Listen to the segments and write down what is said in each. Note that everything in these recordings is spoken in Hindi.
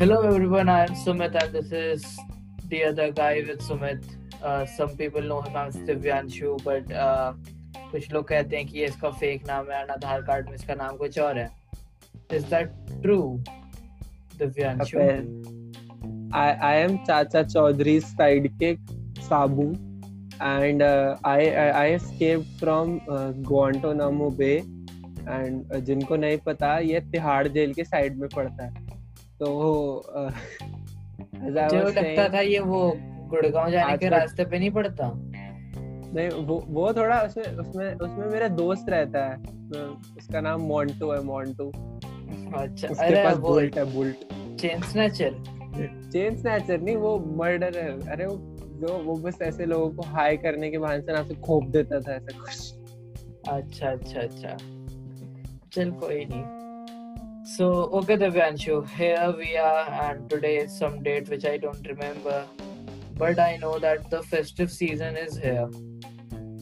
Hello everyone, I am Sumit and this is the other guy with Sumit. Uh, some people know him as Divyanshu, but uh, कुछ लोग कहते हैं कि ये इसका फेक नाम है आधार कार्ड में इसका नाम कुछ और है Is that true, Divyanshu? I, I am Chacha Chaudhary's sidekick, Sabu, and uh, I, I I escaped from uh, Guantanamo Bay. And uh, जिनको नहीं पता ये तिहाड़ जेल के साइड में पड़ता है तो uh, मुझे लगता था ये वो गुड़गांव जाने के रास्ते पे नहीं पड़ता। नहीं वो वो थोड़ा उसमें उसमें उसमें मेरा दोस्त रहता है उसका नाम मोंटू है मोंटू। अच्छा अरे पास वो बुल्ट है bullet. Chain snatcher. Chain snatcher नहीं वो मर्डर है। अरे वो जो वो बस ऐसे लोगों को हाई करने के बहाने से ना से खोप देता था ऐसा कुछ। अच्छा अच्छा अच्छा। चल कोई नहीं। So, okay, Devyanshu, here we are, and today is some date which I don't remember, but I know that the festive season is here.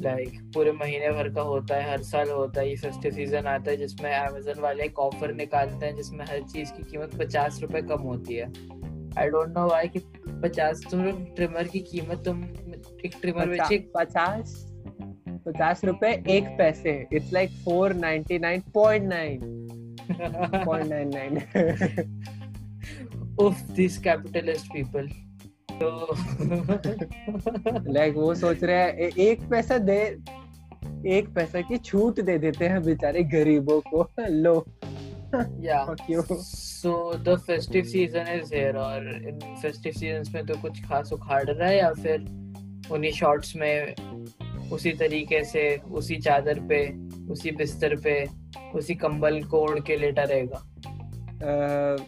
Like like, पूरे महीने भर का होता है हर साल होता है ये फेस्टिव सीज़न आता है जिसमें अमेजोन वाले एक ऑफ़र निकालते हैं जिसमें हर चीज़ की कीमत पचास रुपए कम होती है आई डोंट नो वाई कि पचास तुम ट्रिमर की कीमत तुम एक ट्रिमर बेचे पचास पचास रुपए एक पैसे it's like four ninety nine point nine capitalist तो लाइक वो सोच रहे हैं एक पैसा दे एक पैसा की छूट दे देते हैं बेचारे गरीबों को। लो। Yeah. So the festive season is here और इन festive seasons में तो कुछ खास उखाड़ रहा है या फिर उन्हीं शॉर्ट्स में उसी तरीके से उसी चादर पे उसी बिस्तर पे उसी कंबल को ओढ़ के लेटा रहेगा uh,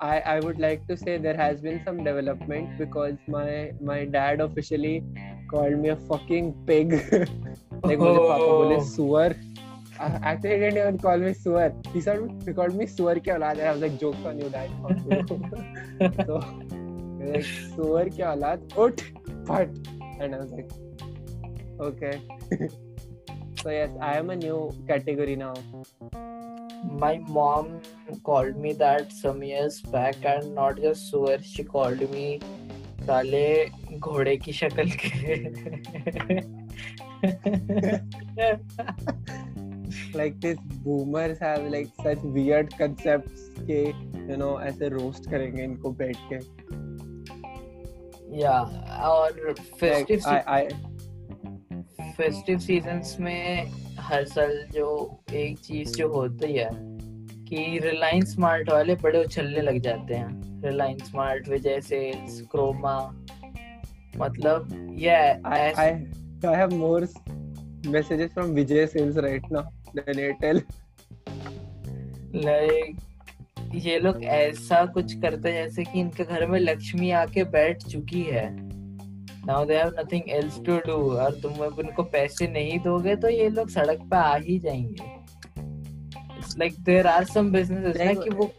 I, I would like to say there has been some development because my my dad officially called me a fucking pig. like oh. मुझे पापा बोले सुअर. Actually, he didn't even call me suar. He said he called me suar की औलाद है. I was like jokes on you dad. so like सुअर की औलाद उठ फट and I was like okay. So yes, I am a new category now. my mom called me that some years back and not just suar she called me साले घोड़े की शक्ल के like this boomers have like such weird concepts के you know ऐसे roast करेंगे इनको बैठ के yeah और festive like, I, I, festive seasons में हर साल जो एक चीज़ जो होती है कि रिलायंस स्मार्ट वाले बड़े उछलने लग जाते हैं Reliance Smart Vijay Sales Croma मतलब ये messages from Vijay sales right now than Airtel. Like ये लोग ऐसा कुछ करते हैं जैसे कि इनके घर में लक्ष्मी आके बैठ चुकी है now they have nothing else to do और तुम उनको पैसे नहीं दोगे तो ये लोग सड़क पे आ ही जाएँगे। It's like there are some businesses ना कि वो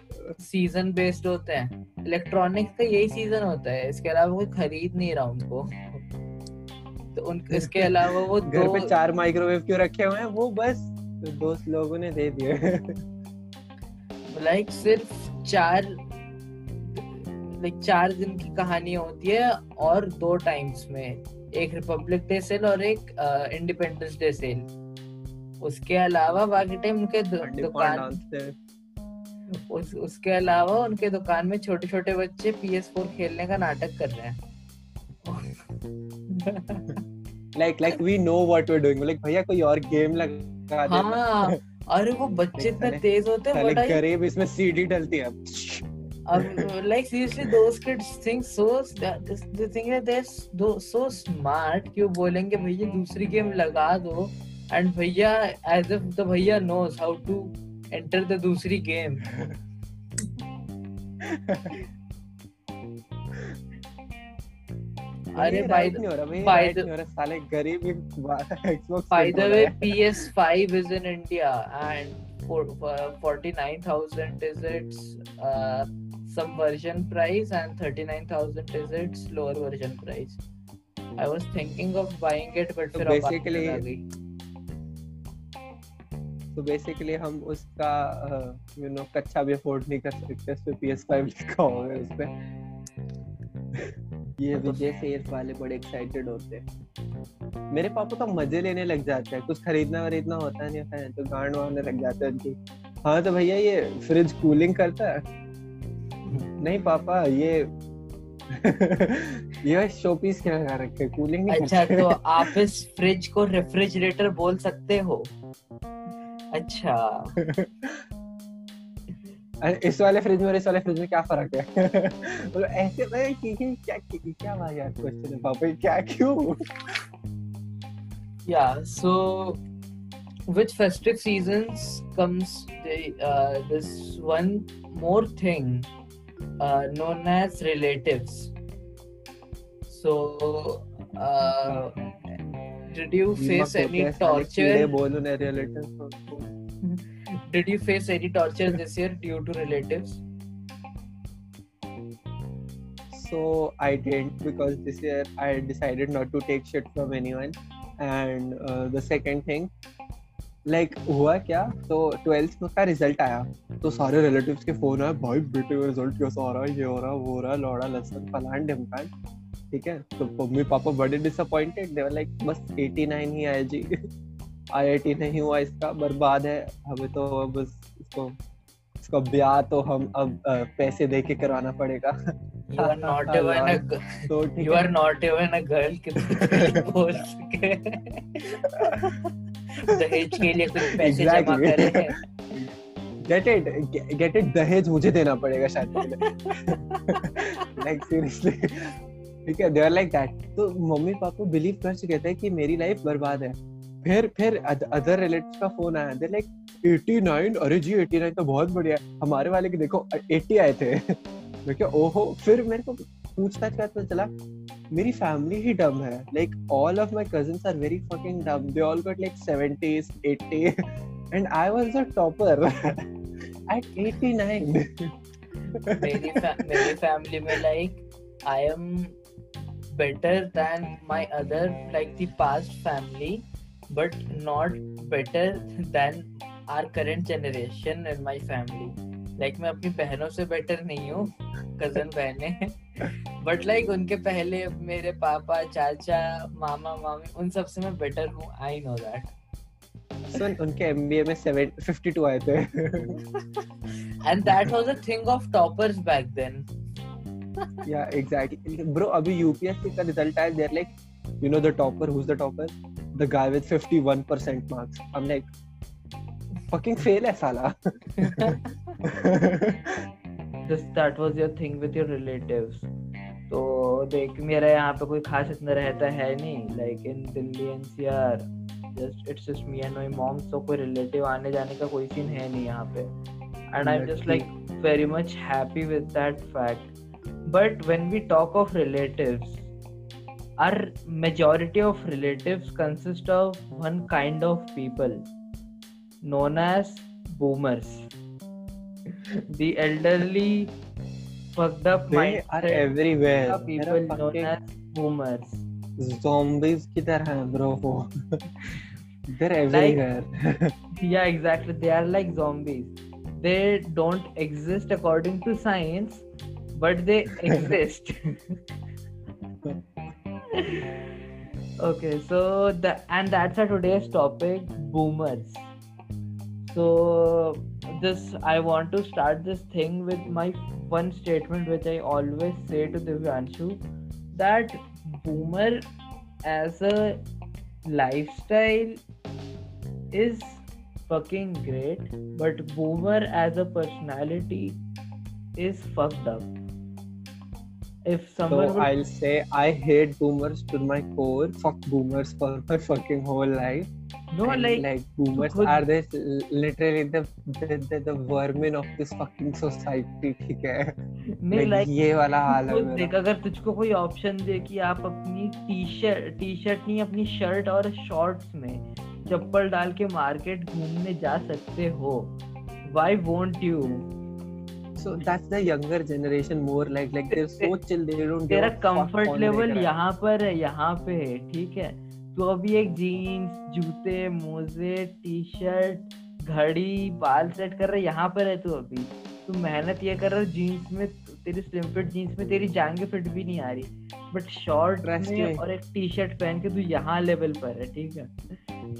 सीज़न बेस्ड होते हैं। इलेक्ट्रॉनिक्स का यही सीज़न होता है। इसके अलावा कोई खरीद नहीं रहा उनको। तो उन इसके अलावा वो घर पे चार माइक्रोवेव क्यों रखे हुए हैं? वो बस दोस्त लोगों ने दे दिए। लाइक like, सिर्फ़ चार लाइक चार दिन की कहानी होती है और दो टाइम्स में। एक रिपब्लिक डे सेल और एक इंडिपेंडेंस डे सेल उसके अलावा बाकी टाइम उनके दुकान उस, उसके अलावा उनके दुकान में छोटे छोटे बच्चे पी एस फोर खेलने का नाटक कर रहे हैं। Like like we know what we are doing like भैया कोई और गेम लगा दे। हाँ अरे वो बच्चे इतने तेज होते हैं गरीब इसमें सीडी डलती है। Um, like seriously those kids think so they think that they're so so smart कि वो बोलेंगे भैया दूसरी गेम लगा दो एंड भैया एज इफ़ द भैया knows how to enter the दूसरी गेम अरे भाई भाई साले गरीब Xbox by the way PS5 is in India and for uh, 49000 is its uh, some version price and 39000 is its lower version price. I was thinking of buying it but so basically तो बेसिकली हम उसका यू नो कच्चा भी अफोर्ड नहीं कर सकते उस पे PS5 लिखा होगा उस पे ये तो- विजय सेल्स वाले बड़े एक्साइटेड होते हैं। मेरे पापा तो मज़े लेने लग जाते हैं कुछ खरीदना वरीदना होता नहीं होता है तो गांड वाने लग जाते हैं उनकी। हाँ तो भैया ये फ्रिज कूलिंग करता है? नहीं पापा ये ये शोपीस क्या लगा रखे कूलिंग नहीं अच्छा तो आप इस फ्रिज को रेफ्रिजरेटर बोल सकते हो? अच्छा। इस वाले फ्रिज में और इस वाले फ्रिज में क्या फ़र्क है? मतलब ऐसे कि- क्या क्या वाहियात क्वेश्चन है पापा ये क्या क्यों? yeah so with festive seasons comes the, uh, this one more thing. uh, known as relatives. So, uh, did you face any torture? did you face any torture this year due to relatives? So I didn't because this year I decided not to take shit from anyone. And uh, the second thing, like हुआ क्या? तो ट्वेल्थ में का रिज़ल्ट आया। तो सारे रिलेटिव्स के फ़ोन आए भाई बेटे का रिज़ल्ट कैसा आ रहा है? ये हो रहा वो हो रहा लौड़ा लसन फलान ढिमकान। ठीक है? तो मम्मी पापा बड़े डिसअपॉइंटेड दे लाइक बस 89 ही आया जी। आईआईटी नहीं हुआ इसका बर्बाद है। हमें तो बस इसको इसका ब्याह तो हम अब पैसे दे के करवाना पड़ेगा। You are not even a g- तो you are not even a girl दहेज के लिए कुछ पैसे जमा Exactly. करे गेट इट गेट इट दहेज मुझे देना पड़ेगा शायद लाइक सीरियसली ठीक है दे आर लाइक दैट तो मम्मी पापा बिलीव कर चुके थे कि मेरी लाइफ बर्बाद है। फिर फिर अदर रिलेटिव का फ़ोन आया। दे लाइक 89 अरे जी 89 तो बहुत बढ़िया हमारे वाले के देखो 80 आए थे। मैं क्या ओहो फिर मेरे को पूछताछ करते पता चला, मेरी फैमिली ही डम है। Like all of my cousins are very fucking dumb they all got like 70s 80s and I was a topper at 89 मेरी फैमिली में like I am better than my other like the past family but not better than our current generation in my family like मैं अपनी बहनों से बेटर नहीं हूँ कज़न बहने बट लाइक like, उनके पहले मेरे पापा चाचा मामा मामी उन सबसे मैं बेटर हूँ आई नो दैट सुन उनके एमबीए में 7 52 आए थे। And that was a thing of toppers back then yeah exactly bro अभी यूपीएससी का रिज़ल्ट आया there like you know the topper who is the topper the guy with 51% marks I am like fucking fail है साला। this that was your thing with your relatives तो देख मेरा यहाँ पे कोई खास इतना रहता है नहीं like in Delhi NCR just it's just me and my mom so कोई रिलेटिव आने जाने का कोई सीन है नहीं यहाँ पे and I am just like very much happy with that fact but when we talk of relatives our majority of relatives consist of one kind of people known as boomers the elderly fucked up they are everywhere. Are people known as boomers. zombies ki tarah bro? They're everywhere. like, yeah exactly. They are like zombies. They don't exist according to science but they exist. Okay so the and that's our today's topic boomers. So this i want to start this thing with my one statement which i always say to divyanshu that boomer as a lifestyle is fucking great but boomer as a personality is fucked up if someone so would I'll say I hate boomers to my core. Fuck boomers for my fucking whole life. No And, like like boomers खुद- are this literally the the, the the vermin of this fucking society ठीक है नहीं Like, ये वाला हाल है देख अगर तुझको कोई ऑप्शन दे कि आप अपनी टी शर्ट टी शर्ट नहीं अपनी शर्ट और शॉर्ट्स में चप्पल डाल के मार्केट घूमने जा सकते हो why won't you so that's the younger generation more like like they're so chill they don't तेरा रहा है। यहाँ पर है यहाँ पे है ठीक है तो अभी एक जीन्स जूते मोजे टी शर्ट घड़ी बाल सेट कर रहा यहाँ पर है तू अभी। तू मेहनत ये कर रहा जीन्स में तेरी स्लिम फिट जीन्स में तेरी जांगे फिट भी नहीं आ रही। बट शॉर्ट में और एक टी शर्ट पहन के तू यहाँ लेवल पर है ठीक है?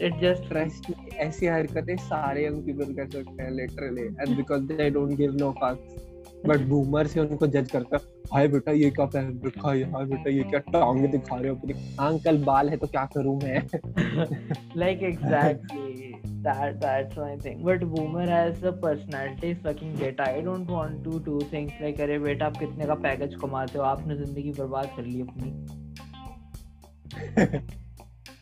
इट जस्ट ट्रस्ट ऐसी हरकतें सारे यंग पीपल कर सकते हैं literally and because they don't give no fucks but boomer से उनको जज करता हाय बेटा ये क्या पहन रखा है? हाय बेटा ये क्या टांग दिखा रहे हो अपनी? अंकल बाल है तो क्या करूँ मैं? Like exactly that that's my thing. But boomer has a personality fucking data i don't want to do things like अरे बेटा आप कितने का पैकेज कमाते हो? आपने ज़िंदगी बर्बाद कर ली अपनी.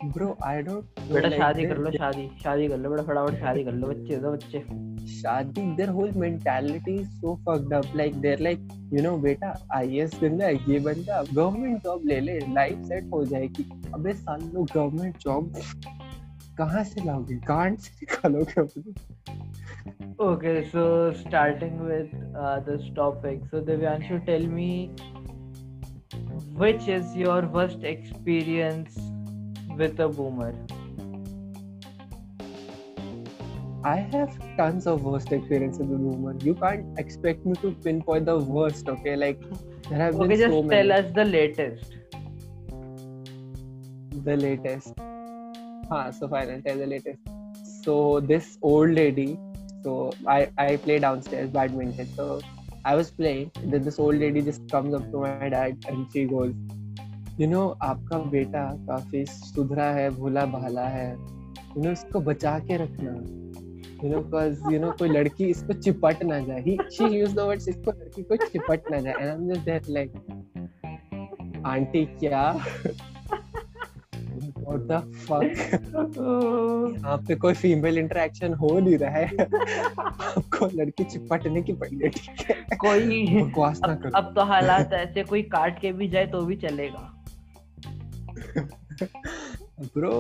ब्रो आई डोंट बेटा शादी कर लो शादी शादी कर लो बेटा फटाफट शादी कर लो बच्चे दो बच्चे शादी their whole mentality is so fucked up like they're like you know बेटा आईएएस बन जा ये बन जा गवर्नमेंट जॉब ले ले लाइफ सेट हो जाएगी अबे साल लो गवर्नमेंट जॉब कहाँ से लाओगे गांड से निकालोगे अपनी Okay, so starting with uh, this topic, so Devyanshu, tell me which is your worst experience with a boomer? I have tons of worst experience with boomer. You can't expect me to pinpoint the worst, okay? Like there have okay, been just so tell us the latest. The latest. Ah, so fine, I'll tell the latest. So this old lady, so I I play downstairs badminton. So I was playing, then this old lady just comes up to my dad and she goes, you know, आपका बेटा काफ़ी सुधरा है, भोला भाला है. You know, इसको बचा के रखना. You know, cause you know कोई लड़की इसको चिपट ना जाए. He she used the words इसको लड़की को चिपट ना जाए. And I'm just there like, aunty क्या? What the fuck? यहाँ पे कोई फीमेल इंटरेक्शन हो नहीं रहा है आपको लड़की चिपटने की पड़ी है ठीक है कोई बकवास ना करो अब तो हालात ऐसे कोई काट के भी जाए तो भी चलेगा ब्रो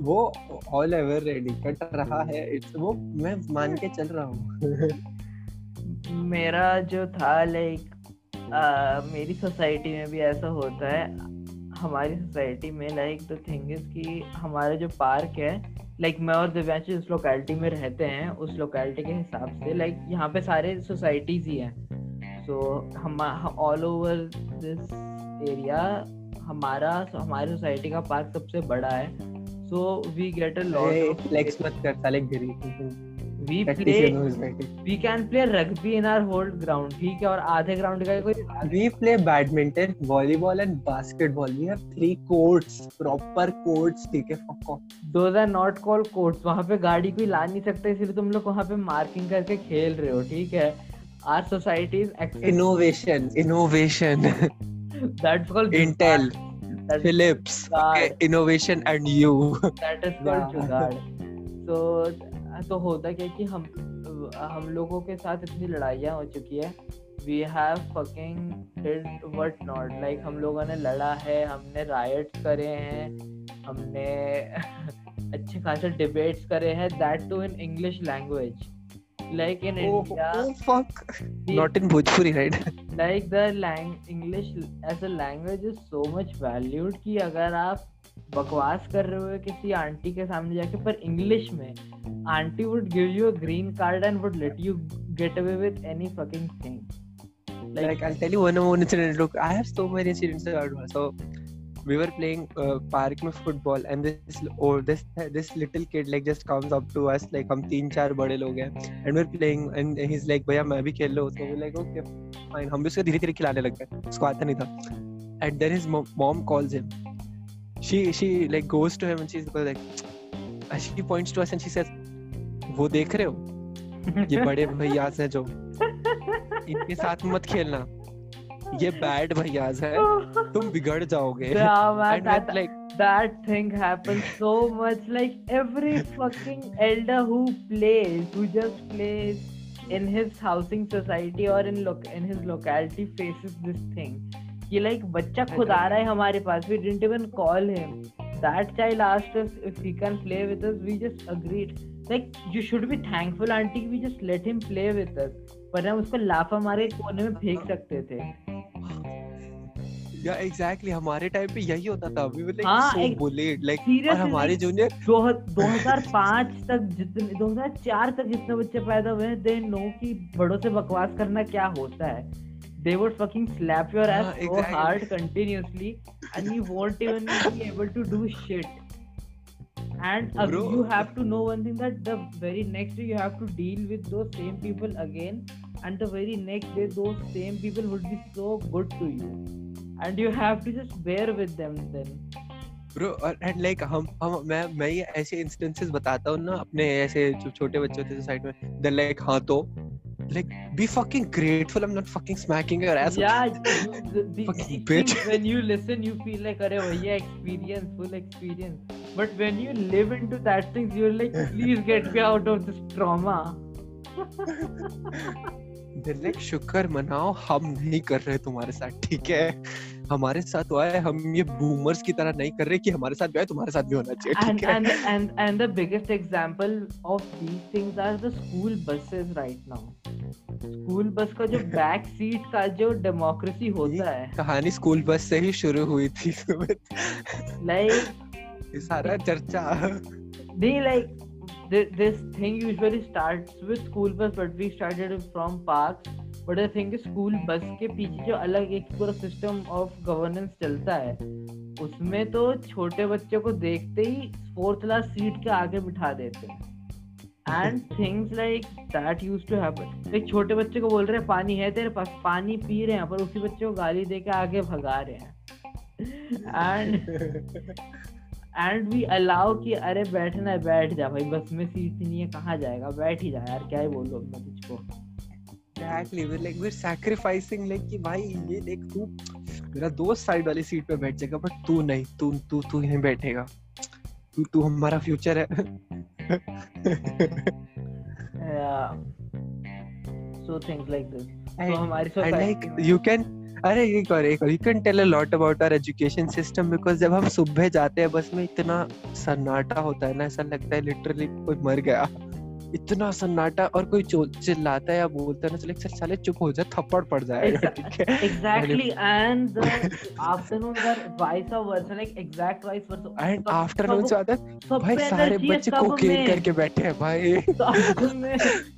वो ऑल एवर रेडी कट रहा है इट्स वो मैं मान के चल रहा हूँ। मेरा जो था लाइक मेरी सोसाइटी में भी ऐसा होता है हमारी सोसाइटी में लाइक द थिंग इज़ कि हमारा जो पार्क है लाइक मैं और दिव्यांश जिस लोकेलिटी में रहते हैं उस लोकेलिटी के हिसाब से लाइक यहाँ पे सारे सोसाइटीज ही हैं। सो so, हम ऑल ओवर दिस एरिया हमारा हमारी सोसाइटी का पार्क सबसे बड़ा है so we get a lot flex मत कर साले गिरी we play. We can play rugby in our whole ground ठीक है और आधे ग्राउंड का कोई We play badminton, volleyball and basketball. We have three courts, proper courts. ठीक है fuck off. Those are not call courts वहाँ पे गाड़ी कोई ला नहीं सकते इसलिए तुम लोग वहाँ पे मार्किंग करके खेल रहे हो ठीक है our society is Innovation, innovation. That's called Intel, That's Philips, okay, innovation and you. That is Yeah. Called jugaad तो तो होता क्या कि हम हम लोगों के साथ इतनी लड़ाइयाँ हो चुकी है। We have fucking did what not like हम लोगों ने लड़ा है हमने राइट्स करे हैं हमने अच्छे खासे डिबेट्स करे हैं। That too in English language like in Oh, India oh fuck. Not in Bhojpuri, right? Like the lang English as a language is so much valued कि अगर आप बकवास कर रहे हो किसी आंटी के सामने जाके पर इंग्लिश में aunty would give you a green card and would let you get away with any fucking thing like I'll tell you one one incident. Look, I have so many incidents about her. So we were playing uh, park में football and this oh this this little kid like just comes up to us like हम तीन चार बड़े लोग हैं and we're playing and he's like भैया मैं भी खेल लो so we're like okay fine हम भी उसको धीरे धीरे खिलाने लग गए उसको आता नहीं था and then his mom, mom calls him she she like goes to him and she's like and she points to us and she says वो देख रहे हो ये बड़े भैया हैं जो इनके साथ मत खेलना ये बैड भैयाज है तुम बिगड़ जाओगे that, thing happens so much. Like every fucking elder who plays, who just plays in his housing society or in loc in his locality faces this thing. कि like बच्चा खुद आ रहा है हमारे पास. We didn't even call him. That child asked us if he can play with us. We just agreed. Like you should be thankful, auntie. We just let him play with us. पर हम उसको लाफा मारे कोने में फेंक सकते थे. या एग्जैक्टली हमारे टाइम पे यही होता था वी वर हाँ, लाइक सो बुलेट लाइक और हमारे जूनियर दो दो हज़ार पाँच तक जितने दो हज़ार चार तक जितने बच्चे पैदा हुए हैं दे नो कि बड़ों से बकवास करना क्या होता है they would fucking slap your ass हाँ, so exactly. hard continuously and you won't even be able to do shit and uh, Bro. you have to know one thing that the very next day you have to deal with those same people again and the very next day those same people would be so good to you and you have to just bear with them then bro and like हम हम मैं मैं ये ऐसे इंस्टेंसेस बताता हूँ ना अपने ऐसे जो छोटे बच्चे होते हैं साइड में दे लाइक हाँ तो like be fucking grateful I am not fucking smacking your yeah the, the, Fucking bitch. when you listen you feel like अरे भैया experience full experience but when you live into that things you're like please get me out of this trauma निर्लेख शुक्र मनाओ हम नहीं कर रहे तुम्हारे साथ ठीक है? हमारे साथ तो हुआ है हम ये बूमर्स की तरह नहीं कर रहे कि हमारे साथ भी है तुम्हारे साथ भी होना चाहिए ठीक है? And and and the biggest example of these things are the school buses right now school bus का जो बैक सीट का जो डेमोक्रेसी होता है। कहानी स्कूल बस से ही शुरू हुई थी लाइक सारा चर्चा। नहीं like th- this thing usually starts with school bus but we started from parks. But the thing is school के पीछे जो अलग एक पूरा सिस्टम ऑफ़ गवर्नेंस चलता है उसमें तो छोटे बच्चे को देखते ही फोर्थ क्लास सीट के आगे बिठा देते हैं। And things like that use to happen एक छोटे बच्चे को बोल रहे हैं पानी है तेरे पास पानी पी रहे हैं पर उसी बच्चे को गाली दे के आगे भगा रहे हैं। एंड एंड वी अलाउ कि अरे बैठना है बैठ जा भाई बस में सीट नहीं है कहाँ जाएगा? बैठ ही जा यार क्या ही बोलो अब मैं तुझको? Exactly we like we sacrificing like कि भाई ये देख तू मेरा दोस्त साइड वाली सीट पे बैठ जाएगा बट तू नहीं तू तू तू यहीं बैठेगा। तू तू हमारा फ्यूचर है। So things like this and, हमारी सोसाइटी you can अरे एक और एक और you can tell a lot about our education system because जब हम सुबह जाते हैं, बस में इतना सन्नाटा होता है ना, ऐसा लगता है लिटरली कोई मर गया। इतना सन्नाटा और कोई चिल्लाता है या बोलता है ना चले सर साले चुप हो जा थप्पड़ पड़ जाएगा ठीक है? exactly and the afternoons are vice versa like exact vice versa and afternoon से आता है भाई सारे बच्चे कोकेन करके बैठे हैं भाई।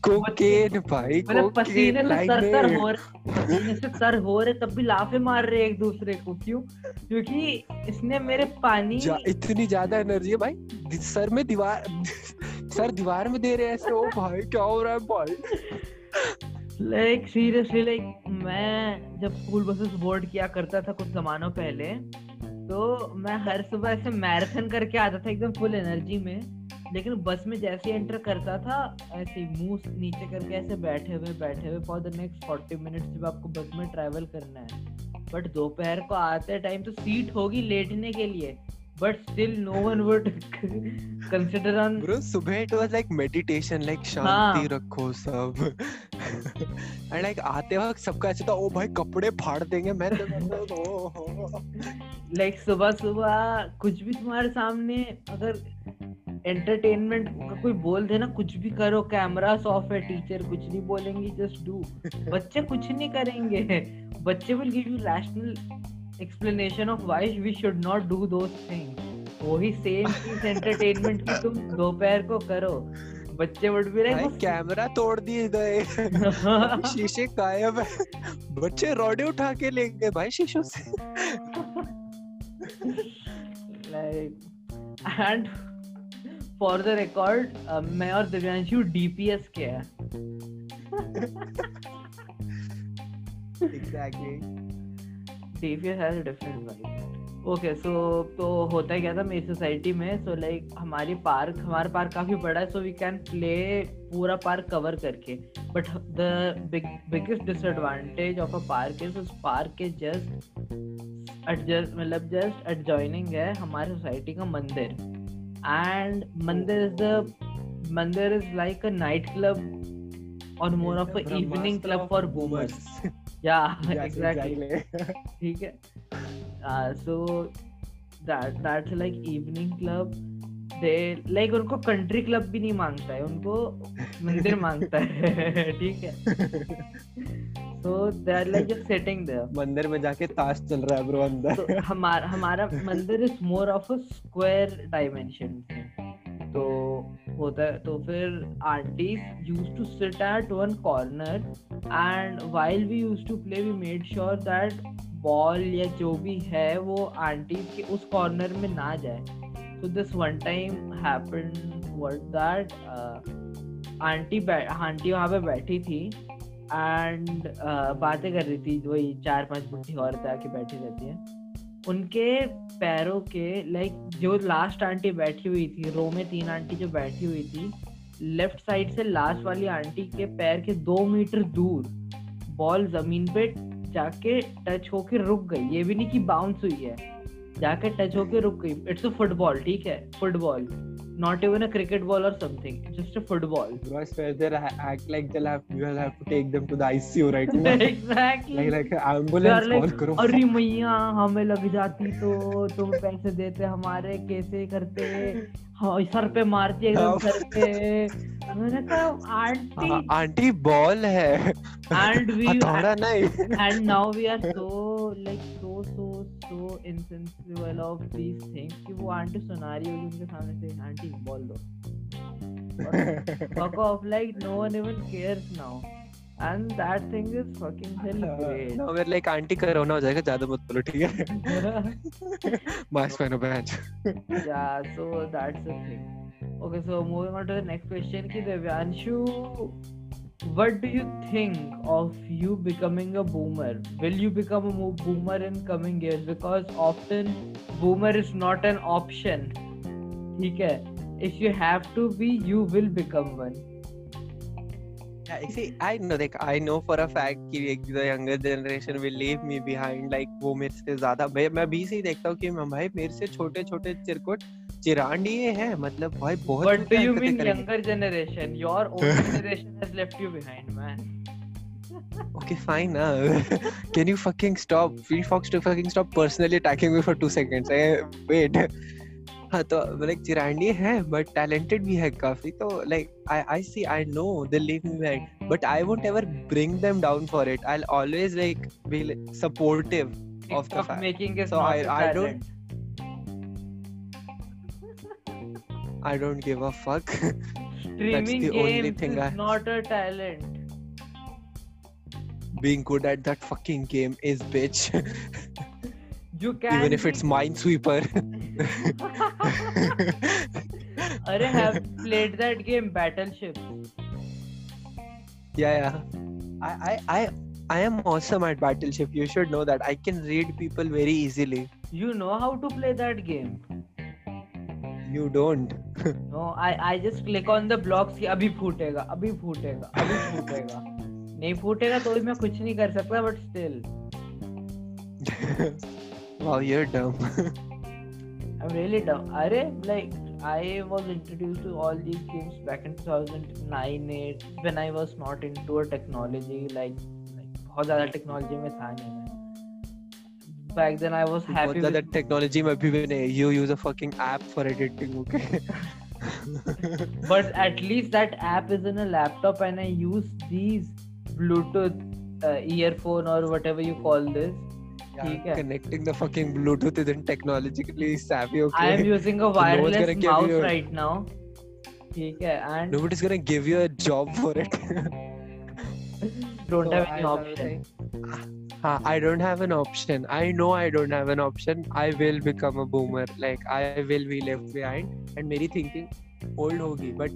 कोकेन भाई पसीने कोकेन से लाइन सर सर में। हो रहे पसीने सर हो रहे तब भी लाफे मार रहे एक दूसरे को क्यों? क्योंकि इसने मेरे पानी जा, इतनी ज़्यादा एनर्जी है भाई सर में दीवार सर दीवार में दे रहे हैं ऐसे? ओ भाई, क्या हो रहा है भाई? लाइक सीरियसली लाइक मैं जब स्कूल बसेस बोर्ड किया करता था कुछ जमानों पहले तो मैं हर सुबह ऐसे मैराथन करके आता था एकदम फुल एनर्जी में। लेकिन बस में जैसे एंटर करता था, ऐसे मुँह नीचे करके ऐसे बैठे हुए बैठे हुए for the next forty minutes जब आपको बस में ट्रैवल करना है। बट दोपहर को आते टाइम तो सीट होगी लेटने के लिए। But still no one would consider on bro सुबह it was like meditation like शांति हाँ। रखो सब एंड लाइक आते वक्त सबका ऐसा था ओ भाई कपड़े फाड़ देंगे मैं। लाइक सुबह सुबह कुछ भी तुम्हारे सामने अगर एंटरटेनमेंट का कोई बोल दे ना कुछ भी करो कैमरा ऑफ़ है टीचर कुछ नहीं बोलेंगे जस्ट डू बच्चे कुछ नहीं करेंगे बच्चे will give you rational explanation of why we should not do those things वही सेम चीज़ एंटरटेनमेंट की तुम दोपहर को करो। बच्चे बी भाई लाइक कैमरा तोड़ दिए गए शीशे गायब है। बच्चे रोडे उठा के ले गए भाई शीशों से। Like and for the record मैं और दिव्यांशु डीपीएस के हैं। Exactly DPS has different vibe okay so तो होता क्या था मेरी सोसाइटी में सो लाइक हमारी पार्क हमारा पार्क काफ़ी बड़ा है सो वी कैन प्ले पूरा पार्क कवर करके. But the biggest disadvantage of a park is उस पार्क के जस्ट एडजस्ट मतलब जस्ट एडजॉइनिंग है हमारे सोसाइटी का मंदिर. And mandir is the mandir is like a night club और more of a evening club for boomers या एग्जैक्टली ठीक है। so that that's like evening club. They like उनको कंट्री क्लब भी नहीं माँगता है उनको मंदिर माँगता है ठीक है। So they are like just sitting there मंदिर में जाके ताश चल रहा है ब्रो अंदर। तो हमारा हमारा मंदिर is more of a square dimension तो होता है तो फिर aunties use to sit at one corner and while we use to play we made sure that ball या जो भी है वो आंटीज के उस कॉर्नर में ना जाए। This one time happened what that uh, aunty aunty वहाँ पे बैठी थी एंड uh, बातें कर रही थी वही चार पाँच बुढ़ी औरतें आके बैठी रहती हैं। उनके पैरों के लाइक जो लास्ट आंटी बैठी हुई थी रो में तीन आंटी जो बैठी हुई थी लेफ़्ट साइड से लास्ट वाली आंटी के पैर के दो मीटर दूर बॉल ज़मीन पे जाके टच होके रुक गई। ये भी नहीं कि बाउंस हुई है, जाके टच होके रुक गई। इट्स अ फुटबॉल ठीक है? Football not even a cricket ball or something just a football bro I swear they act like they'll have you'll have to take them to the ICU right now exactly like like ambulance like, call करो अरे मैया हमें लग जाती तो तुम पैसे देते हमारे कैसे करते हाँ सर पे मारती एकदम सर पे मैंने कहा आंटी आंटी बॉल है and we and now we are so like so so so insensible of these things कि वो आंटी सुना रही होगी उनके सामने से आंटी बोल दो fuck off like no one even cares now and that thing is fucking hell great now we're like aunty corona हो जाएगा ज़्यादा मत बोलो ठीक है मास्क पहनो बहन yeah so that's the thing okay so moving on to the next question ki devyanshu what do you think of you becoming a boomer will you become a boomer in coming years because often boomer is not an option है if you have to be you will become one see, I know, like, I know for a fact कि like, the younger generation will leave me behind. Like, वो मेरे से ज़्यादा मैं मैं भी से ही देखता हूँ कि मैं भाई मेरे से छोटे छोटे चिरकुट चिरांडी है मतलब भाई बहुत but do you mean younger generation your older generation has left you behind man okay fine ना। Can you fucking stop free fox to fucking stop personally attacking me for 2 seconds I wait हाँ तो लाइक चिरांडी है बट टैलेंटेड भी है काफ़ी तो like I I see I know the living man but I won't ever bring them down for it I always like be supportive of the making so I don't I don't give a fuck. Streaming the only thing is I- not a talent. Being good at that fucking game is bitch. You can Even if be- it's Minesweeper. Arey, have played that game Battleship. yeah, yeah. I, I, I, I am awesome at Battleship. You should know that. I can read people very easily. You know how to play that game. You don't. No, I I just click on the blocks कि अभी फूटेगा अभी फूटेगा अभी फूटेगा नहीं फूटेगा तो भी मैं कुछ नहीं कर सकता but still wow, you're dumb. I'm really dumb. अरे like I was introduced to all these games back in 2009 8 when I was not into a technology like like बहुत ज़्यादा टेक्नोलॉजी में था नहीं मैं back then I was बहुत happy ज्यादा with टेक्नोलॉजी में भी नहीं you use a fucking app for editing okay but at least that app is in a laptop and I use these Bluetooth uh, earphone or whatever you call this ठीक है। connecting the fucking bluetooth isn't technologically savvy okay I am using a no one's wireless gonna give mouse you- right now ठीक है and nobody's gonna give you a job for it don't So have any I- option uh, i don't have an option. I know i don't have an option. I will become a boomer. Like i will be left behind. And many thinking old hogi but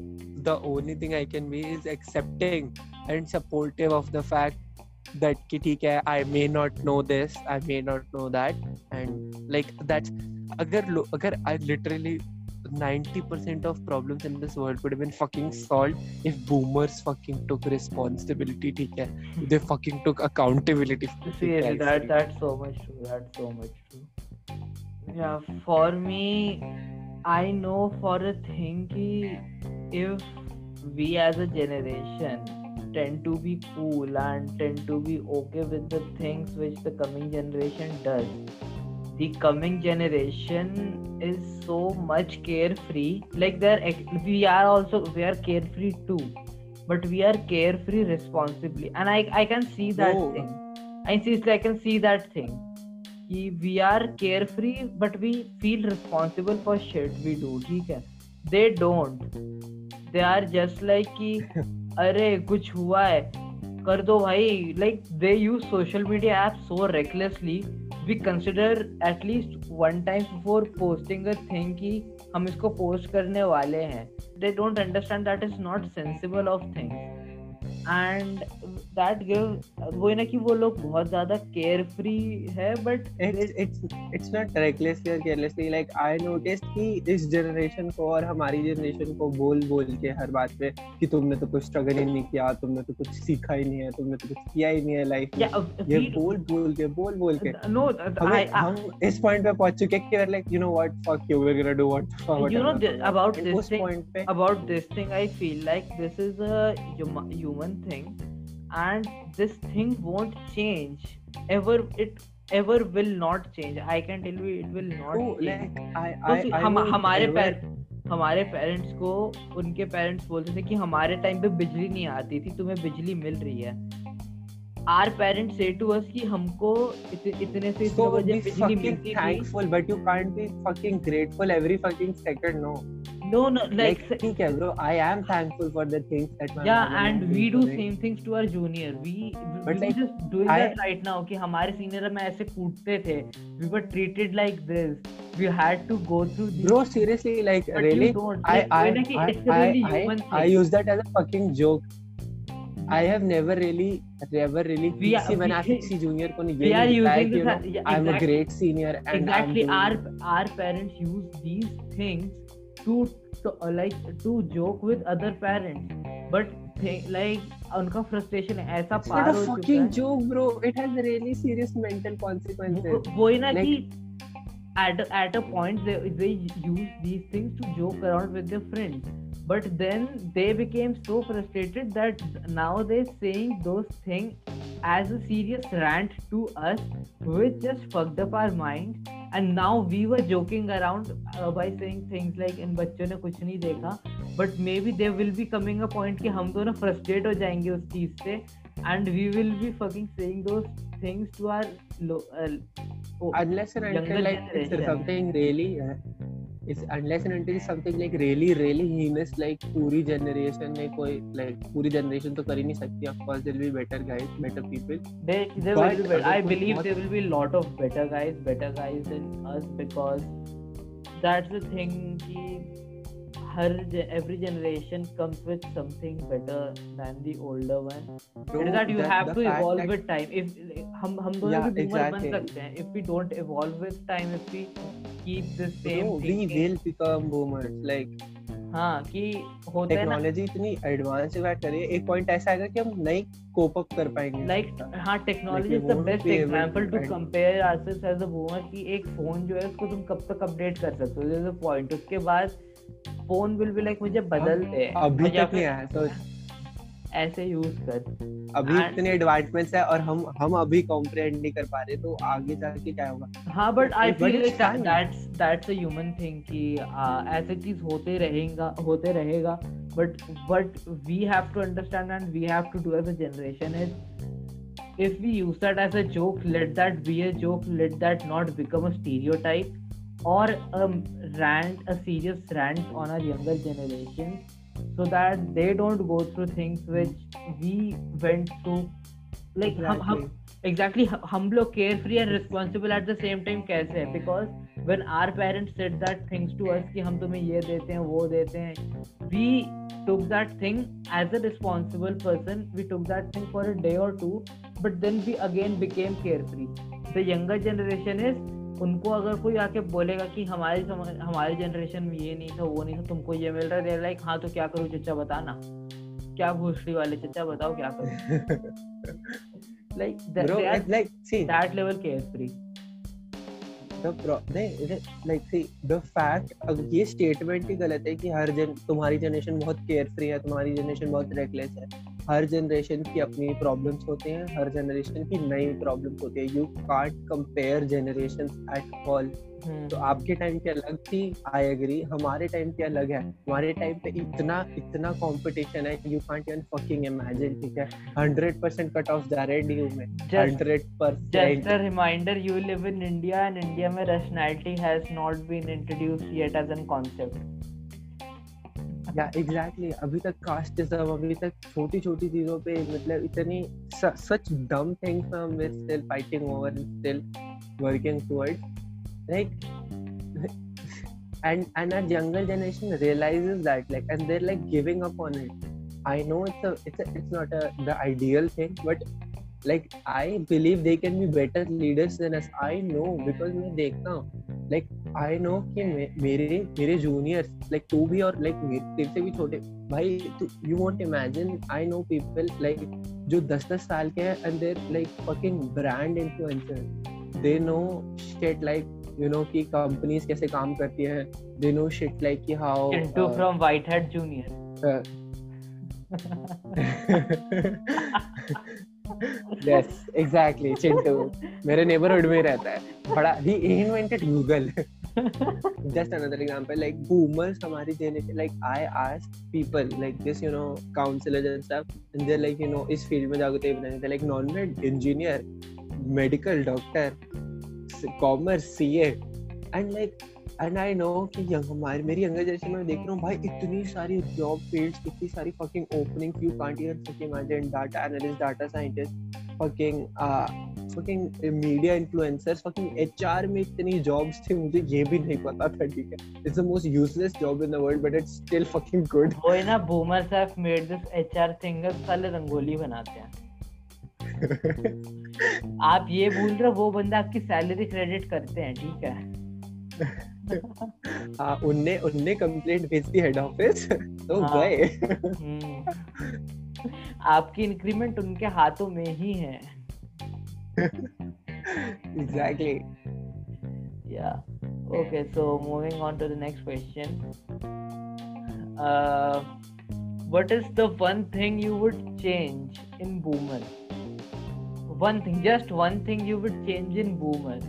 the only thing i can be is accepting and supportive of the fact that kitty care i may not know this. I may not know that. And like that's agar agar i literally 90% of problems in this world could have been fucking solved if boomers fucking took responsibility ठीक है they fucking took accountability for the Seriously, Christ's that sake. that's so much true. That's so much true. Yeah, for me, I know for a thing कि if we as a generation tend to be cool and tend to be okay with the things which the coming generation does, the coming generation is so much carefree like they're we are also we are carefree too but we are carefree responsibly and i i can see that No. thing i see i can see that thing we are carefree but we feel responsible for shit we do ठीक है they don't they are just like कि अरे कुछ हुआ है कर दो भाई like they use social media apps so recklessly we consider at least one time before posting a thing कि हम इसको पोस्ट करने वाले हैं। They don't understand that is not sensible of things and that give वो है ना कि वो लोग बहुत ज़्यादा carefree है but it's it's it's not recklessly or carelessly like I noticed कि इस generation को और हमारी generation को बोल बोल के हर बात पे कि तुमने तो कुछ struggle ही नहीं किया तुमने तो कुछ सीखा ही नहीं है तुमने तो कुछ किया ही नहीं है लाइफ में yeah uh, ये बोल बोल के बोल बोल के no uh, हमें I, I हम इस पॉइंट पे पहुँच चुके कि we're like you know what fuck you we're gonna do what what You know, the- about this उस thing- पॉइंट पे about this thing i feel and this thing won't change. Ever it ever will not change. I can tell you it will not Ooh, like i i, so, hum, hamare par हमारे पेरेंट्स को उनके पेरेंट्स बोलते थे कि हमारे टाइम पे बिजली नहीं आती थी तुम्हें बिजली मिल रही है। Our parents say to us कि हमको इत, इतने से इतने बजे बिजली मिलती थी। Thankful but you can't be fucking grateful every fucking second no No, no like, ठीक है, bro. I am thankful for the things that my yeah and we do same things to our junior we we But were like, just doing I- that right now कि हमारे सीनियर में ऐसे कूटते थे we were treated like this we had to go through this Bro, seriously, like but really, don't I like, I है I I really I, human I use that as a fucking joke. I have never really, never really. We are- मैंने we- आज किसी junior को नहीं we ये are नहीं using कि you this know, yeah, I'm a great senior and exactly I'm our our parents use these things to, to uh, like to joke with other parents but thi- like उनका frustration ऐसा It's पार हो चुका fucking है joke, bro. It has really serious mental consequences. वो- वही ना कि at at a point they they use these things to joke around with their friends but then they became so frustrated that now they're saying those things as a serious rant to us which just fucked up our mind and now we were joking around uh, by saying things like इन बच्चों ने कुछ नहीं देखा but maybe there will be coming a point कि हम दोनों frustrate हो जाएंगे उस चीज से and we will be fucking saying those things to our lo- uh, oh, unless and younger until like it's generation. something really uh, it's unless and until something like really really heinous like पूरी generation में कोई like पूरी generation तो कर ही नहीं सकती of course there will be better guys better people They, there will be, better. I believe there will be lot of better guys, better guys than us because that's the thing कि हर every generation comes with something better than the older one it that you have to evolve with time if हम हम दोनों yeah, भी बूमर exactly. सकते हैं. If we don't evolve with time if we keep the same we will become boomers like हाँ कि होता टेक्नोलॉजी इतनी एडवांस है बात करिए एक पॉइंट ऐसा आएगा कि हम नई कोपअप कर पाएँगे। Like like, technology is the best example to compare access as a boomer कि एक फ़ोन जो है उसको तुम कब तक अपडेट कर सकते हो? दिस इज़ द पॉइंट उसके बाद फ़ोन विल बी लाइक मुझे बदल दे अभी तक नहीं आया तो ऐसे यूज़ कर। अभी And- इतने एडवांसमेंट्स है और हम हम अभी कॉम्प्रिहेंड नहीं कर पा रहे तो आगे जाके क्या होगा? हाँ but I feel that's that's a human thing कि ऐसे चीज़ होते रहेगा होते रहेगा। But but we have to understand and we have to do as a generation is if we use that as a joke let that be a joke let that not become a stereotype. or a rant a serious rant on our younger generation so that they don't go through things which we went through like हम हम exactly ह- हम लोग carefree and responsible at the same time कैसे है because when our parents said that things to us कि हम तुम्हें ये देते हैं वो देते हैं we took that thing as a responsible person we took that thing for a day or two but then we again became carefree the younger generation is उनको अगर कोई आके बोलेगा कि हमारे हमारे जनरेशन में ये नहीं था वो नहीं था तुमको ये मिल रहा है लाइक हाँ तो क्या करूँ चचा बताना। क्या भूसड़ी वाले चचा बताओ क्या करूँ? The pro नहीं it- like see the ये स्टेटमेंट ही गलत है कि हर जन तुम्हारी जनरेशन बहुत केयरफ्री है तुम्हारी जनरेशन बहुत रेकलेस है। हर जनरेशन की अपनी प्रॉब्लम्स होते हैं हर जनरेशन की नई प्रॉब्लम्स होती है। You can't compare generation at all तो आपके टाइम की अलग थी आई एग्री हमारे टाइम की अलग है। हमारे टाइम पे इतना इतना कंपटीशन है you can't even fucking imagine ठीक है? 100% कट ऑफ़ जा रहे ड्यू में। Just 100% just a reminder you live in india and india mein rationality has not been introduced yet as a concept. या एग्जैक्टली अभी तक कास्ट डिजर्व अभी तक छोटी छोटी चीज़ों पे मतलब इतनी सच डम थिंग्स हम we still fighting over and still working towards like and and our younger generation realises that like and they are like giving up on it I know it's it's it's not the ideal thing but like i believe they can be better leaders than us. I know because मैं देखता हूँ. Like आई नो कि मेरे मेरे जूनियर्स लाइक तू भी और लाइक तेरे से भी छोटे. भाई you want imagine I know people like जो 10 10 साल के हैं and they're like fucking brand influencer they know shit like you know कि कंपनीज़ कैसे काम करती हैं. दे नो शिट लाइक कि how into from whitehead junior. yes, exactly. Chintu. मेरे नेबरहुड में रहता है बड़ा ही invented Google just another example like boomers हमारी जेनरेशन लाइक आई आज people like this you know counsellor and stuff there like you know इस फ़ील्ड में जाओगे तो बनाने थे like non wed engineer medical doctor commerce CA and like and I know कि यंग हमारी मेरी यंगर जनरेशन में देख रहा हूँ भाई इतनी सारी जॉब फील्ड्स इतनी सारी fucking opening you can't even fucking imagine data analyst data scientist fucking fucking media influencers fucking HR में इतनी जॉब्स थी मुझे ये भी नहीं पता था ठीक है? It's the most useless job in the world but it's still fucking good वो है ना boomers have made this HR thing अब साले रंगोली बनाते हैं। आप ये बोल रहे हो वो बंदा आपकी सैलरी क्रेडिट करते हैं ठीक है? हाँ कंप्लेंट भेज दी हेड ऑफ़िस तो गए। आपकी इंक्रीमेंट उनके हाथों में ही है। एग्जैक्टली या okay so moving on to the next question what is the one you would change in boomer one thing just one thing you would change in boomers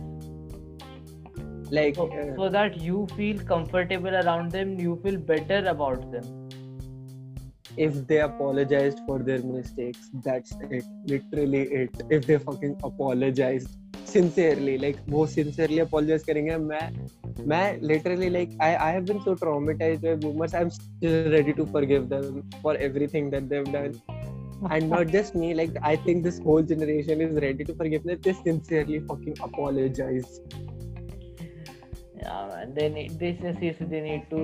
like so, so that you feel comfortable around them you feel better about them if they apologized for their mistakes that's it literally it if they fucking apologized sincerely like वो sincerely apologize करेंगे मैं मैं literally like I I have been so traumatized by boomers I'm still ready to forgive them for everything that they've done and not just me like I think this whole generation is ready to forgive them they sincerely fucking apologize Yeah man they need they seriously they need to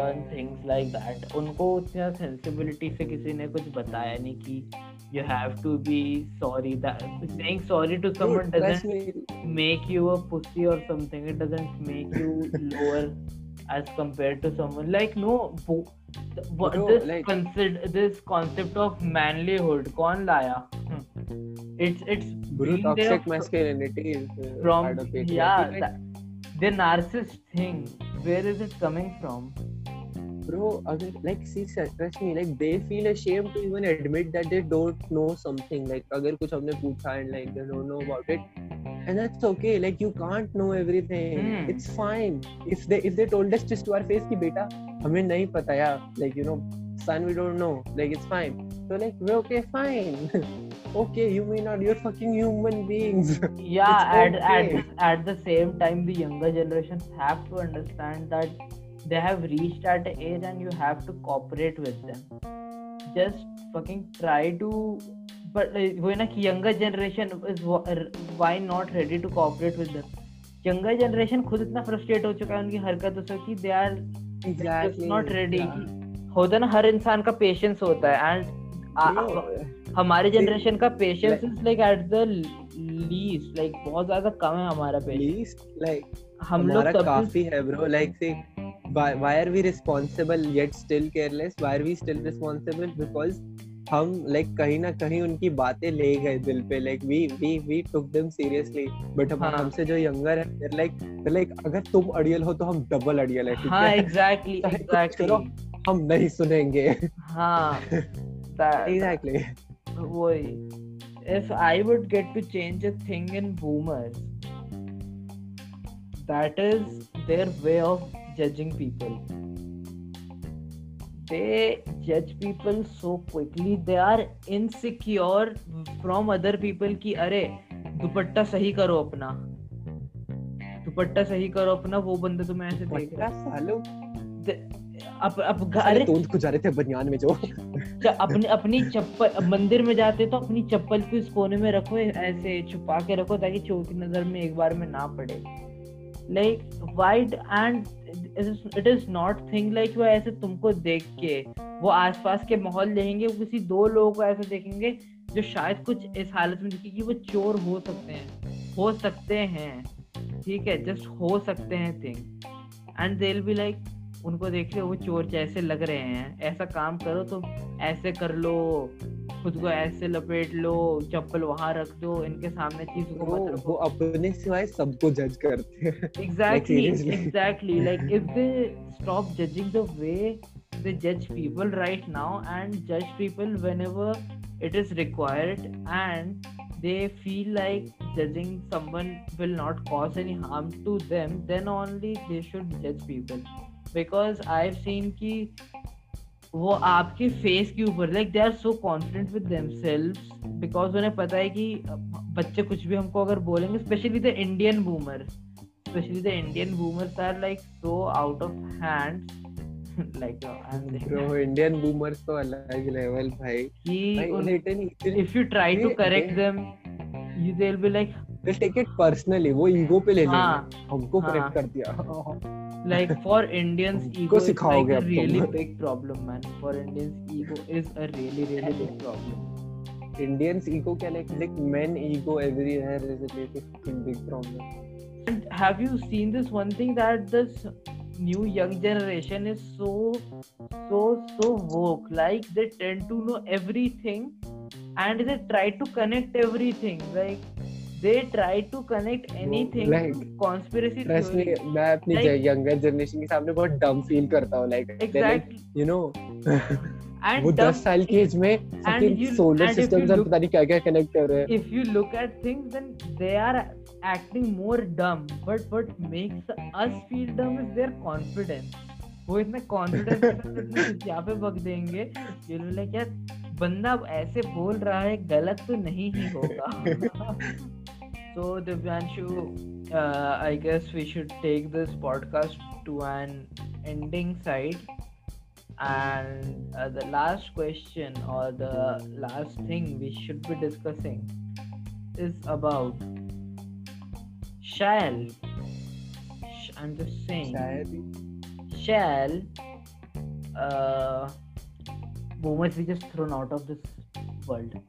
learn things like that उनको उतना sensibility से किसी ने कुछ बताया नहीं कि you have to be sorry that saying sorry to someone Dude, doesn't make you a pussy or something it doesn't make you lower as compared to someone like no bo- what Bro, this like- consider this concept of manlyhood कौन लाया Hmm. it's it's bro toxic masculinity is uh, from yeah that, the narcissist thing where is it coming from bro अगर like see trust me like they feel ashamed to even admit that they don't know something like अगर कुछ हमने पूछा and like they don't know about it and that's okay like you can't know everything Hmm. it's fine if they if they told us just to our face कि बेटा हमें नहीं पता यार like you know son we don't know like it's fine so like we're okay fine okay you may not you're fucking human beings yeah at, at, okay. at at the same time the younger generations have to understand that they have reached at an age and you have to cooperate with them just fucking try to but uh, वो है ना कि younger generation is why not ready to cooperate with them younger generation खुद इतना frustrate हो चुका है उनकी हरकतों से कि they are just exactly not ready yeah. होता है ना हर इंसान का पेशेंस होता है एंड Bro, हमारे जनरेशन का patience is like at the least like बहुत ज़्यादा कम है हमारा least like हम लोग काफ़ी है ब्रो लाइक से why, why are we responsible yet still careless? Why are we still responsible? Because हम लाइक कहीं ना कहीं उनकी बातें ले गए दिल पे. Like we we we took them seriously but हम हाँ। हमसे जो यंगर है लाइक लाइक अगर तुम अड़ियल हो तो हम डबल अड़ियल है ठीक हाँ है? एग्जैक्टली एग्जैक्टली हम नहीं सुनेंगे। हाँ that Woi, if I would get to change a thing in boomers, that is their way of judging people. They judge people so quickly. They are insecure from other people कि अरे दुपट्टा सही करो अपना दुपट्टा सही करो अपना वो बंदा तुम्हें ऐसे देख रहा है अब अब अरे को जा रहे थे बनियान में जो। अपनी अपनी चप्पल मंदिर में जाते तो अपनी चप्पल को इस कोने में रखो ऐसे छुपा के रखो ताकि चोर की नज़र में एक बार में ना पड़े। Like wide and it is not thing like वो ऐसे तुमको देख के वो आसपास के माहौल देखेंगे वो किसी दो लोगों को ऐसे देखेंगे जो शायद कुछ इस हालत में दिखे कि वो चोर हो सकते हैं हो सकते हैं ठीक है जस्ट हो सकते हैं thing and they be like उनको देख रहे वो चोर जैसे लग रहे हैं। ऐसा काम करो तो ऐसे कर लो खुद को ऐसे लपेट लो चप्पल वहाँ रख दो इनके सामने चीज़ को मत अपने सिवाय सबको जज करते exactly exactly like if they stop judging the way दे जज पीपल राइट नाउ एंड जज people when it is required and they feel like judging someone will not cause any harm to them then only they should जज पीपल बिकॉज़ आई सीन की वो आपके फेस के ऊपर like they are so confident with because उन्हें पता है कि बच्चे कुछ भी हमको अगर बोलेंगे specially the Indian boomer specially the Indian boomers are like so out of hand like they take it personally वो ईगो पे ले लेंगे। हमको करेक्ट कर दिया। लाइक फॉर इंडियंस ईगो सिखाओगे आप really big problem man for Indians ego is a really really big problem Indians ego क्या like men ego everywhere is a really big problem have you seen this one thing that this new young generation is so so so woke like they tend to know everything and they try to connect everything like they try to connect anything like, to conspiracy me theory मैं अपनी Like- यंगर जनरेशन के सामने बहुत डम फील करता हूँ like exactly you know and वो dumb- 10 साल की एज में you- solar and if system you से look- पता नहीं क्या क्या कनेक्ट कर रहे हैं if you look at things then they are acting more dumb but what makes us feel dumb is their confidence वो इतने कॉन्फिडेंस यहाँ पे बक देंगे ये लोग लाइक बंदा ऐसे बोल रहा है गलत तो नहीं ही होगा So, Divyanshu, uh, I guess we should take this podcast to an ending side. And uh, the last question or the last thing we should be discussing is about shall. I'm just saying. Shall. Uh, boomers we just thrown out of this world?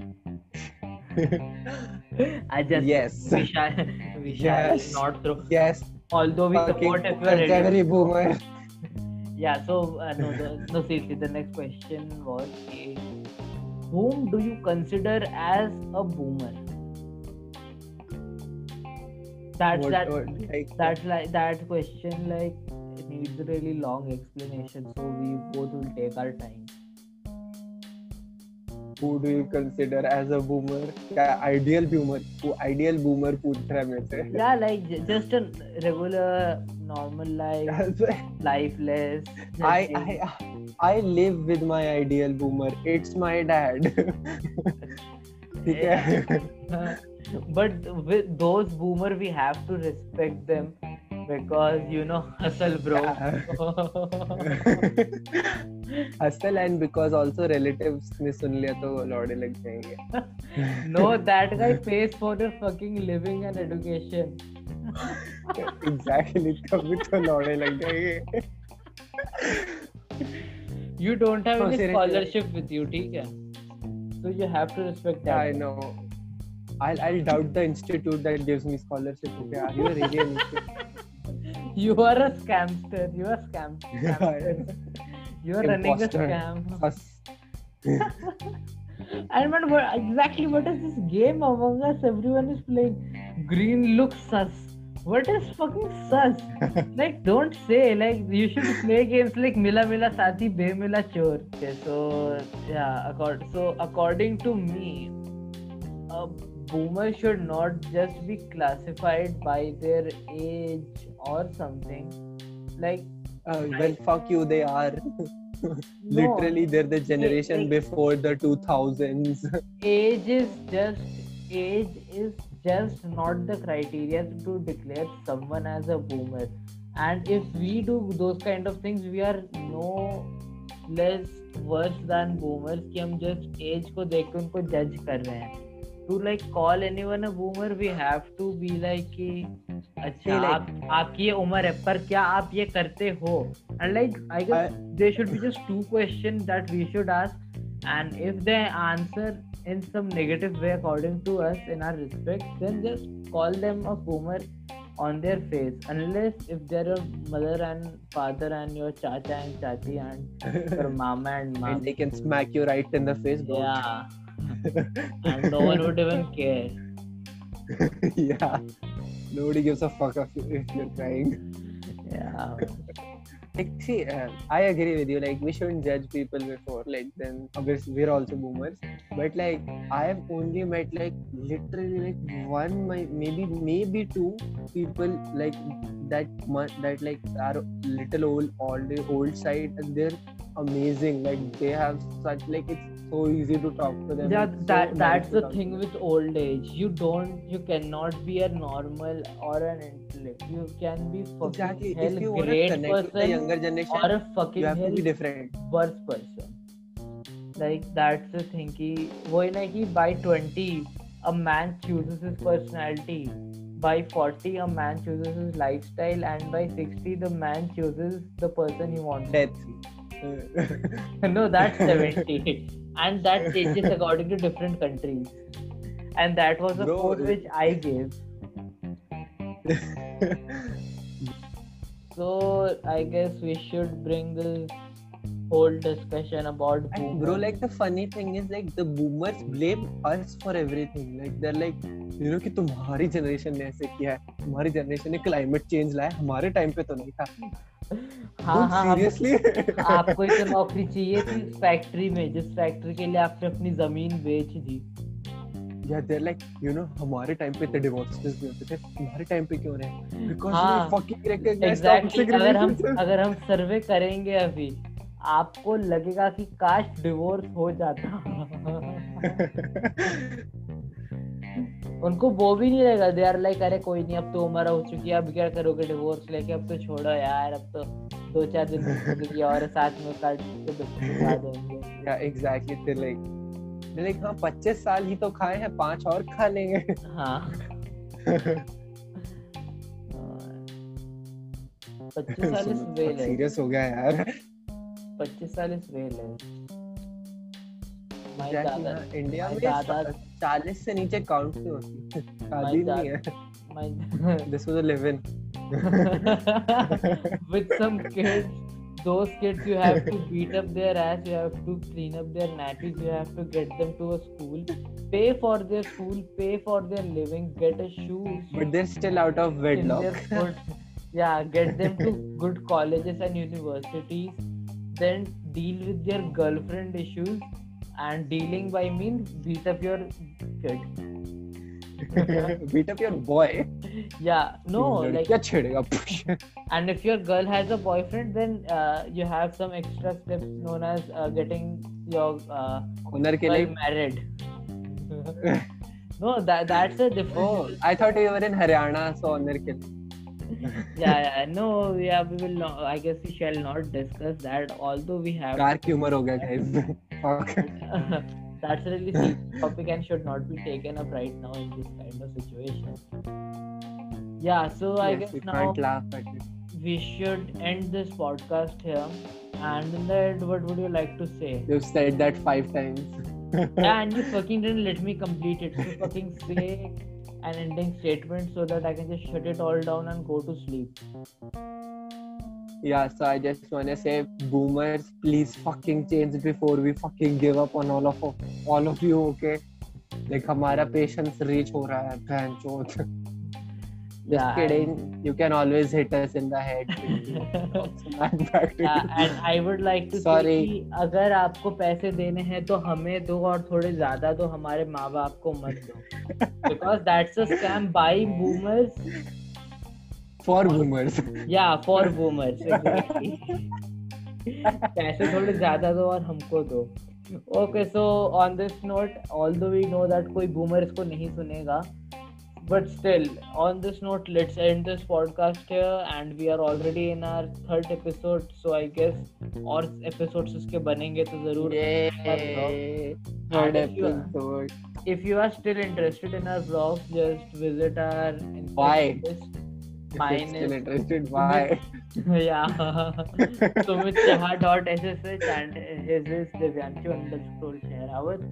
i just yes we shall we shall Yes. not throw yes although we fucking support if ready boomer Yeah, so uh, no, the, no, seriously, the next question was, eh, whom do you consider as a boomer? That's What- that. what, like, That's like that question. Like it needs a really long explanation, so we both will take our time. Who do you consider as a boomer ideal boomer वो ideal boomer पूछ रहा है मेरे से Yeah, like just a regular, normal life, lifeless. I, I I live with my ideal boomer. It's my dad. ठीक है but with those boomer we have to respect them because you know hustle bro and because also relatives ने सुन लिया तो वो लौड़े लग जाएँगे no that guy pays for their fucking living and education exactly तभी तो लौड़े लग जाएँगे you don't have No, any seriously. scholarship with you ठीक है so you have to respect that I know. I'll I'll doubt the institute that gives me scholarship. Okay, are you really? you are a scamster you are scam. Scamster. you are running a scam. And man what exactly what is this game among us? Everyone is playing. Green looks sus. What is fucking sus? like, don't say like you should play games like Mila Mila Sati Be Mila Chor. Okay, so yeah, accord so according to me, a boomer should not just be classified by their age or something. Like, Uh, well, I, fuck you. They are literally no, they're the generation like- before the 2000s. age is just age is just not the criteria to declare someone as a boomer and if we do those kind of things we are no less worse than boomers कि हम just age को देख के उनको judge कर रहे हैं to like call anyone a boomer we have to be like आप आपकी ये उम्र है पर क्या आप ये करते हो? And like I guess they should be just two question that we should ask and if they answer in some negative way according to us in our respect then just call them a boomer on their face unless if there are mother and father and your chacha and chachi and your mama and mama can smack you right in the face या and no one would even care yeah. Nobody gives a fuck if, you're crying. yeah Like, see, uh, I agree with you. Like, we shouldn't judge people before. Like, then obviously we're also boomers. But like, I have only met like literally like one, my maybe maybe two people like that that like are little old, old, old side, and they're amazing. Like, they have such like it's so easy to talk to them yeah that so that's the thing with old age. You don't you cannot be a normal or an intellect. You can be fucking exactly. hell if you great person the younger generation or a fucking you have to be different. worse person. Like that's the thing. Ki wo na ki by 20 a man chooses his personality. By 40 a man chooses his lifestyle and by 60 the man chooses the person he wants death. no that's 70 and that changes according to different countries and that was a Bro, quote which I gave so I guess we should bring this whole discussion about And bro, like the funny thing is like the boomers blame us for everything. Like they're like, you know कि तुम्हारी जनरेशन ने ऐसे किया है तुम्हारी जनरेशन ने क्लाइमेट चेंज लाया हमारे टाइम पे तो नहीं था हाँ हाँ सीरियसली आपको एक नौकरी चाहिए थी फैक्ट्री में जिस फैक्ट्री के लिए आपने अपनी ज़मीन बेच दी। या देयर लाइक यू नो हमारे टाइम पे तो डिवोर्सेस भी होते थे। तुम्हारे टाइम पे क्यों रहे? बिकॉज़ वी फकिंग रिकॉग्नाइज अगर हम अगर हम सर्वे करेंगे अभी आपको लगेगा कि काश डिवोर्स हो जाता। उनको वो भी नहीं रहेगा। दे आर लाइक अरे कोई नहीं अब तो उम्र हो चुकी है अब क्या करोगे डिवोर्स लेके? अब तो छोड़ो यार अब तो दो चार दिन ज़िंदगी और साथ में काट के देंगे। या एग्जैक्टली दे लाइक हाँ 25 साल ही तो खाए हैं पाँच और खा लेंगे। हाँ। पच्चीस साल इस वेल है सीरियस हो गया यार। पच्चीस साल इस वेल है इंडिया में चालीस से नीचे काउंट नहीं होती शादी नहीं है this was a live in with some kids those kids you have to beat up their ass you have to clean up their nappies you have to get them to a school pay for their school pay for their living get a shoes but they're still out of wedlock yeah get them to good colleges and universities then deal with their girlfriend issues and dealing by mean beat up your kid. Beat up your boy? Yeah no like and if your girl has a boyfriend then uh, you have some extra steps known as uh, getting your uh, married. No that that's a different oh, i thought you were in haryana so honor yeah, yeah no yeah we will not i guess we shall not discuss that although we have dark humor okay, guys fuck that's really serious topic and should not be taken up right now in this kind of situation. Yeah so i guess we now can't laugh at we should end this podcast here. And in the end what would you like to say? You've said that five times. Yeah, and you fucking didn't let me complete it. So fucking say an ending statement so that I can just shut it all down and go to sleep. Yeah, so I just wanna say, boomers, please fucking change before we fucking give up on all of all of you, okay? Like हमारा patience reach हो रहा है बहन चोद Just Yeah, kidding. You can always hit us in the head. To you. And I would like to Sorry. कि अगर आपको पैसे देने हैं तो हमें दो और थोड़े ज़्यादा दो हमारे माँ बाप को मत दो because that's a scam by boomers For boomers. या फॉर बूमर्स पैसे थोड़े ज़्यादा दो और हमको दो okay so on this note although we know that कोई बूमर इसको नहीं सुनेगा but still on this note let's end this podcast here and we are already in our third episode so i guess और episodes इसके बनेंगे तो ज़रूर Yay. Third And if you- episode. if you are still interested in our vlogs Instagram Why? yeah sumit chaha dot ssh and his is divyanshu underscore shehrawat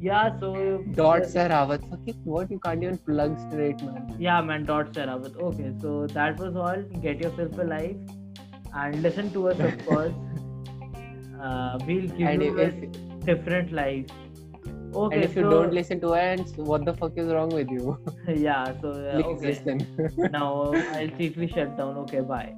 yeah so Dot Sarawat. Fucking what? You can't even plug straight, man. yeah man dot shehrawat okay so that was all get yourself a life and listen to us of course uh, we'll give And you if, different life okay and if you so don't listen to ants, what the fuck is wrong with you? yeah so uh, Please okay listen. now i'll chiefly shut down okay bye